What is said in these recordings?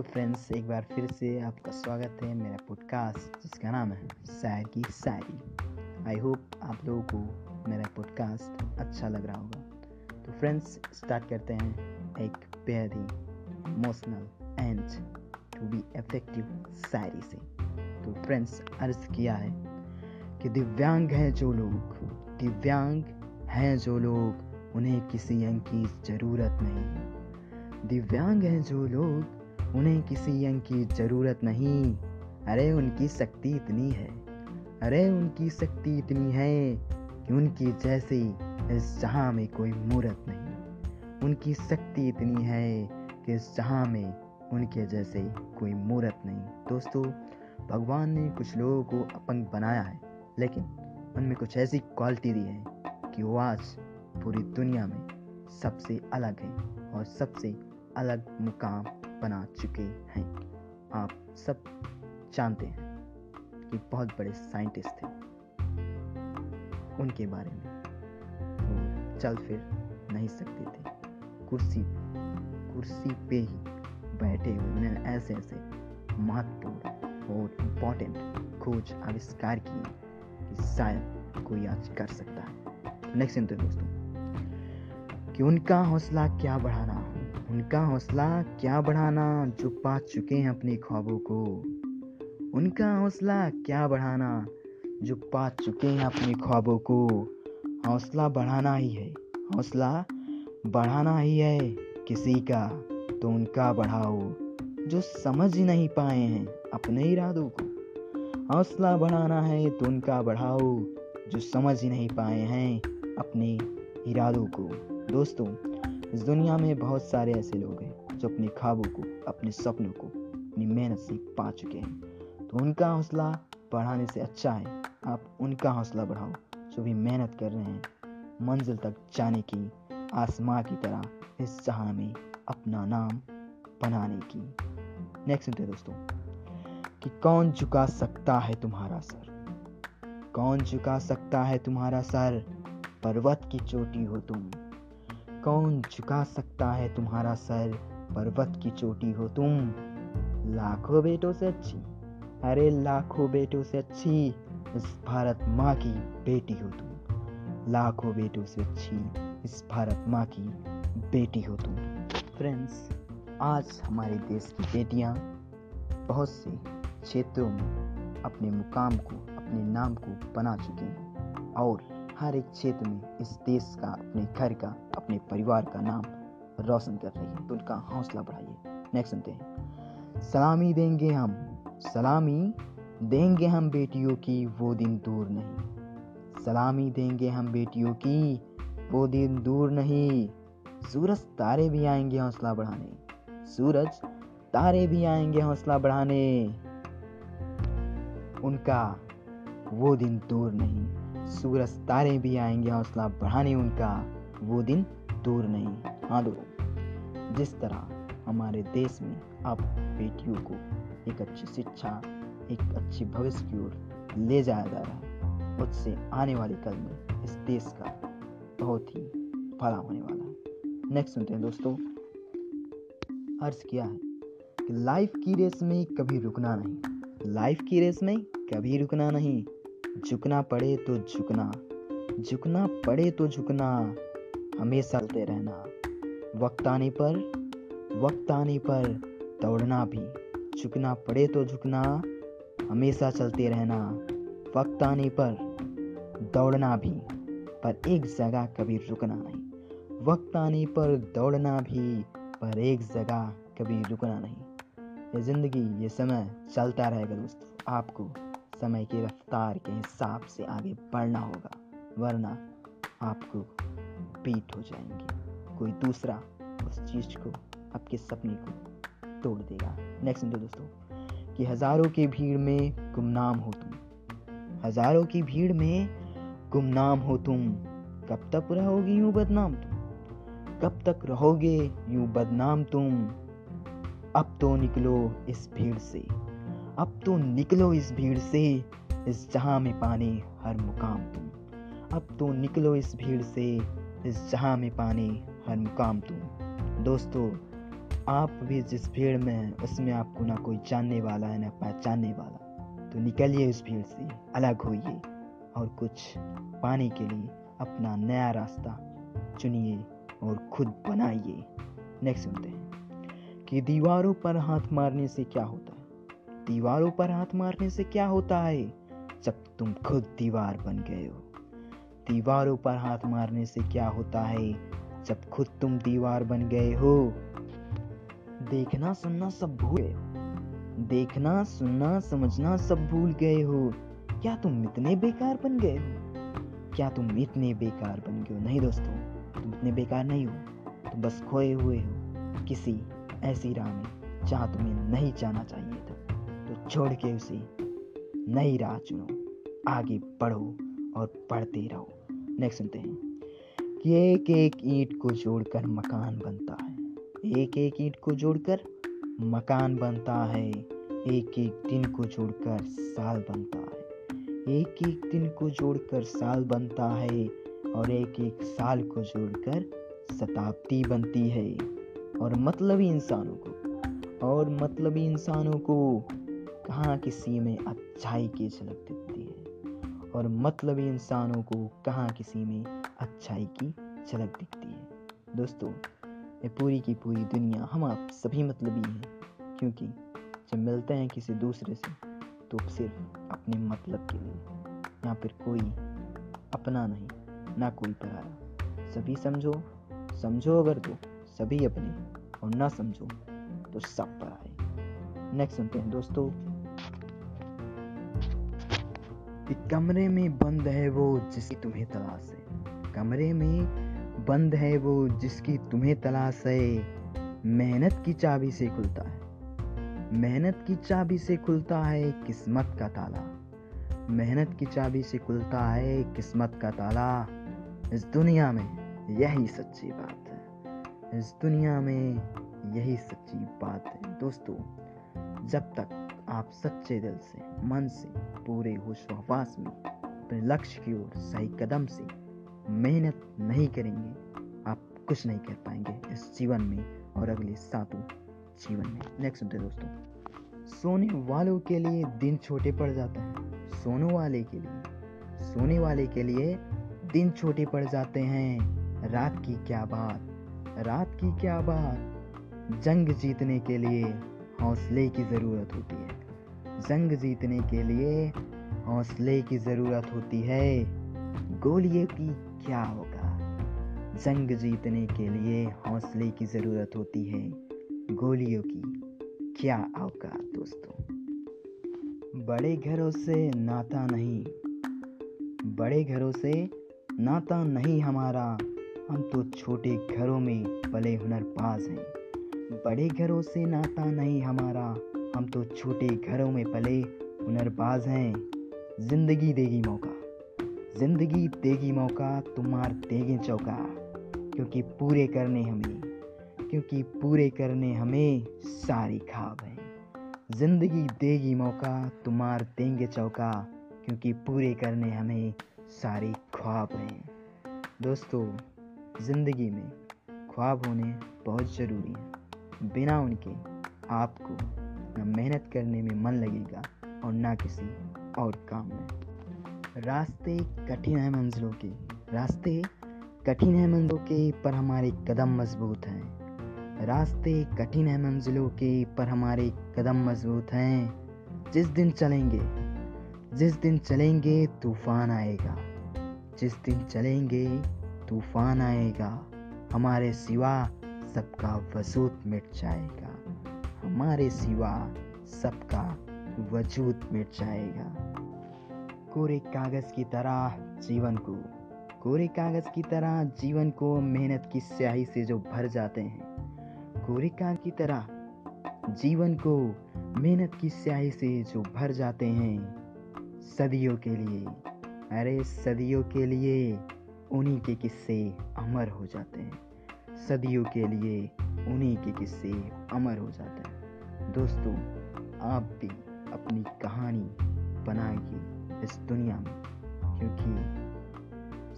Hello friends, एक बार फिर से आपका स्वागत है मेरा पॉडकास्ट जिसका नाम है शायर की शायरी आई होप आप लोगों को मेरा पॉडकास्ट अच्छा लग रहा होगा। तो फ्रेंड्स स्टार्ट करते हैं एक बेहद ही emotional and to be effective शायरी से। तो फ्रेंड्स, अर्ज़ किया है कि दिव्यांग हैं जो लोग, दिव्यांग हैं जो लोग, उन्हें किसी अंग की ज़रूरत नहीं। दिव्यांग हैं जो लोग उन्हें किसी अंग की ज़रूरत नहीं। अरे, उनकी शक्ति इतनी है। अरे, उनकी शक्ति इतनी है कि उनकी जैसी इस जहाँ में कोई मूर्त नहीं। उनकी शक्ति इतनी है कि इस जहाँ में उनके जैसे कोई मूर्त नहीं। दोस्तों, भगवान ने कुछ लोगों को अपंग बनाया है, लेकिन उनमें कुछ ऐसी क्वालिटी दी है कि वो आज पूरी दुनिया में सबसे अलग है और सबसे अलग मुकाम बना चुके हैं। आप सब जानते हैं कि बहुत बड़े साइंटिस्ट थे। उनके बारे में वो चल फिर नहीं सकते थे। कुर्सी कुर्सी पे ही बैठे हुए ऐसे ऐसे महत्वपूर्ण और इम्पोर्टेंट खोज आविष्कार किए कि शायद कोई आज कर सकता है। नेक्स्ट सुनते दोस्तों, कि उनका हौसला क्या बढ़ाना उनका हौसला क्या बढ़ाना जो पा चुके हैं अपने ख्वाबों को? उनका हौसला क्या बढ़ाना जो पा चुके हैं अपने ख्वाबों को? हौसला बढ़ाना ही है। हौसला बढ़ाना ही है किसी का तो उनका बढ़ाओ, जो समझ ही नहीं पाए हैं अपने इरादों को। हौसला बढ़ाना है तो उनका बढ़ाओ, जो समझ ही नहीं पाए हैं अपने इरादों को। दोस्तों इस दुनिया में बहुत सारे ऐसे लोग हैं जो अपने ख्वाबों को, अपने सपनों को, अपनी मेहनत से पा चुके हैं। तो उनका हौसला बढ़ाने से अच्छा है। आप उनका हौसला बढ़ाओ जो भी मेहनत कर रहे हैं। मंजिल तक जाने की, आसमां की तरह इस जहाँ में अपना नाम बनाने की। नेक्स्ट सुनते दोस्तों, कि कौन झुका सकता है तुम्हारा सर? कौन झुका सकता है तुम्हारा सर? पर्वत की चोटी हो तुम। कौन झुका सकता है तुम्हारा सर? पर्वत की चोटी हो तुम। लाखों बेटों से अच्छी। अरे लाखों बेटों से अच्छी, इस भारत माँ की बेटी हो तुम। लाखों बेटों से अच्छी, इस भारत माँ की बेटी हो तुम। फ्रेंड्स आज हमारे देश की बेटियाँ बहुत से क्षेत्रों में अपने मुकाम को, अपने नाम को बना चुके हैं। और हर एक क्षेत्र में इस देश का, अपने घर का अपने परिवार का नाम रोशन कर रही है। तो उनका हौसला बढ़ाइए। नेक्स्ट सुनते हैं। सलामी देंगे हम। सलामी देंगे हम बेटियों की, वो दिन दूर नहीं। सलामी देंगे हम बेटियों की, वो दिन दूर नहीं। सूरज तारे भी आएँगे हौसला बढ़ाने। सूरज तारे भी आएँगे हौसला बढ़ाने। उनका वो दिन दूर नहीं। सूरज तारे भी आएँगे हौसला बढ़ाने उनका। वो दिन दूर नहीं। हाँ दो जिस तरह हमारे देश में अब बेटियों को एक अच्छी शिक्षा, एक अच्छी भविष्य की ओर ले जाया जा रहा है, उससे आने वाले कल में इस देश का बहुत ही भला होने वाला है। नेक्स्ट सुनते हैं दोस्तों। अर्ज़ किया है कि लाइफ की रेस में कभी रुकना नहीं। लाइफ की रेस में कभी रुकना नहीं। झुकना पड़े तो झुकना। झुकना पड़े तो झुकना। हमेशा चलते रहना। वक्त आने पर वक्त आने पर दौड़ना भी। झुकना पड़े तो झुकना, हमेशा चलते रहना। वक्त आने पर दौड़ना भी, पर एक जगह कभी रुकना नहीं। वक्त आने पर दौड़ना भी, पर एक जगह कभी रुकना नहीं। ये ज़िंदगी, ये समय चलता रहेगा दोस्तों। आपको समय की रफ्तार के हिसाब से आगे बढ़ना होगा, वरना आपको पीट हो जाएँगे। कोई दूसरा उस चीज़ को आपके सपने को तोड़ देगा। नेक्स्ट सुनते दोस्तों, कि हज़ारों की भीड़ में गुमनाम हो तुम। हज़ारों की भीड़ में गुमनाम हो तुम। कब तक रहोगे यूँ बदनाम तुम? कब तक रहोगे यूँ बदनाम तुम? अब तो निकलो इस भीड़ से। अब तो निकलो इस भीड़ से, इस जहाँ में पाने हर मुकाम तुम। अब तो निकलो इस भीड़ से इस जहाँ में पाने हर मुकाम तुम दोस्तों, आप भी जिस भीड़ में हैं, उसमें आपको ना कोई जानने वाला है, ना पहचानने वाला। तो निकलिए उस भीड़ से, अलग होइए और कुछ पाने के लिए अपना नया रास्ता चुनिए और खुद बनाइए। नेक्स्ट सुनते हैं कि दीवारों पर हाथ मारने से क्या होता है? दीवारों पर हाथ मारने से क्या होता है? जब तुम खुद दीवार बन गए हो। दीवारों पर हाथ मारने से क्या होता है? जब खुद तुम दीवार बन गए हो। देखना, सुनना सब भूल देखना, सुनना, समझना सब भूल गए हो। क्या तुम इतने बेकार बन गए हो? क्या तुम इतने बेकार बन गए हो? नहीं दोस्तों, तुम इतने बेकार नहीं हो। तुम बस खोए हुए हो। किसी ऐसी राह में जहाँ तुम्हें नहीं जाना चाहिए था। तो छोड़ के उसे नई राह चुनो। आगे बढ़ो। और पढ़ते रहो। नेक्स्ट सुनते हैं। कि एक एक ईंट को जोड़कर मकान बनता है। एक एक ईंट को जोड़कर मकान बनता है। एक एक दिन को जोड़कर साल बनता है। एक एक दिन को जोड़कर साल बनता है और एक एक साल को जोड़कर शताब्दी बनती है। और मतलबी इंसानों को। और मतलबी इंसानों को कहाँ किसी में अच्छाई की झलक दिखती है और मतलबी इंसानों को कहाँ किसी में अच्छाई की झलक दिखती है। दोस्तों, ये पूरी की पूरी दुनिया हम आप सभी मतलबी हैं, क्योंकि जब मिलते हैं किसी दूसरे से तो सिर्फ़ अपने मतलब के लिए या फिर कोई अपना नहीं, ना कोई पराया। सभी समझो समझो अगर तो सभी अपने, और ना समझो तो सब पराए नेक्स्ट सुनते हैं दोस्तों। कि कमरे में बंद है वो जिसकी तुम्हें तलाश है। कमरे में बंद है वो जिसकी तुम्हें तलाश है। मेहनत की चाबी से खुलता है। मेहनत की चाबी से खुलता है किस्मत का ताला। मेहनत की चाबी से खुलता है किस्मत का ताला। इस दुनिया में यही सच्ची बात है। इस दुनिया में यही सच्ची बात है। दोस्तों, जब तक आप सच्चे दिल से, मन से, पूरे होशवास में, अपने लक्ष्य की ओर सही कदम से मेहनत नहीं करेंगे, आप कुछ नहीं कर पाएँगे इस जीवन में और अगले सातों जीवन में। नेक्स्ट सुनते दोस्तों। सोने वालों के लिए दिन छोटे पड़ जाते हैं। सोने वाले के लिए, सोने वाले के लिए दिन छोटे पड़ जाते हैं। रात की क्या बात, रात की क्या बात, जंग जीतने के लिए हौसले की ज़रूरत होती है। जंग जीतने के लिए हौसले की ज़रूरत होती है। गोलियों की क्या होगा? जंग जीतने के लिए हौसले की ज़रूरत होती है। गोलियों की क्या औकात दोस्तों? बड़े घरों से नाता नहीं। बड़े घरों से नाता नहीं हमारा। हम तो छोटे घरों में पले हुनरबाज हैं। बड़े घरों से नाता नहीं हमारा। हम तो छोटे घरों में पले हुनरबाज हैं। ज़िंदगी देगी मौका। ज़िंदगी देगी मौका, तुम्हार देगे चौका। क्योंकि पूरे करने हमें, क्योंकि पूरे करने हमें सारी खाब हैं। ज़िंदगी देगी मौका, तुम्हार देंगे चौका। क्योंकि पूरे करने हमें सारे ख्वाब हैं। दोस्तों, ज़िंदगी में ख्वाब होने बहुत ज़रूरी है। बिना उनके आपको न मेहनत करने में मन लगेगा और ना किसी और काम में। रास्ते कठिन है मंजिलों के। रास्ते कठिन है मंजिलों के पर हमारे कदम मज़बूत हैं। रास्ते कठिन है मंजिलों के पर हमारे कदम मज़बूत हैं। जिस दिन चलेंगे, जिस दिन चलेंगे तूफ़ान आएगा। जिस दिन चलेंगे तूफ़ान आएगा, हमारे सिवा सबका वजूद मिट जाएगा। हमारे सिवा सबका वजूद मिट जाएगा। कोरे कागज़ की तरह जीवन को, कोरे कागज़ की तरह जीवन को मेहनत की स्याही से जो भर जाते हैं, कोरे कागज़ की तरह जीवन को मेहनत की स्याही से जो भर जाते हैं, सदियों के लिए, अरे सदियों के लिए उन्हीं के किस्से अमर हो जाते हैं। सदियों के लिए उन्हीं के किस्से अमर हो जाते हैं। दोस्तों, आप भी अपनी कहानी बनाएगी इस दुनिया में, क्योंकि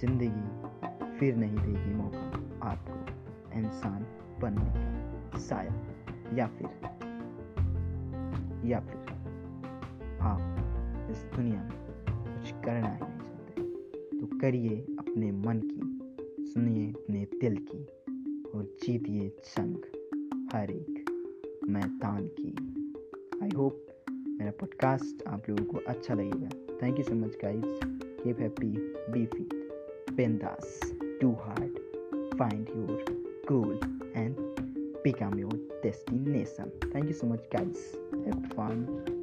ज़िंदगी फिर नहीं देगी मौका आपको इंसान बनने का, शायद, या फिर या फिर आप इस दुनिया में कुछ करना ही नहीं चाहते। तो करिए अपने मन की, सुनिए अपने दिल की और जीतिए जंग हर एक मैदान की आई होप मेरा पॉडकास्ट आप लोगों को अच्छा लगेगा thank you so much guys keep happy be fit बिंदास do hard find your goal and become your destination. Thank you so much, guys. Have fun.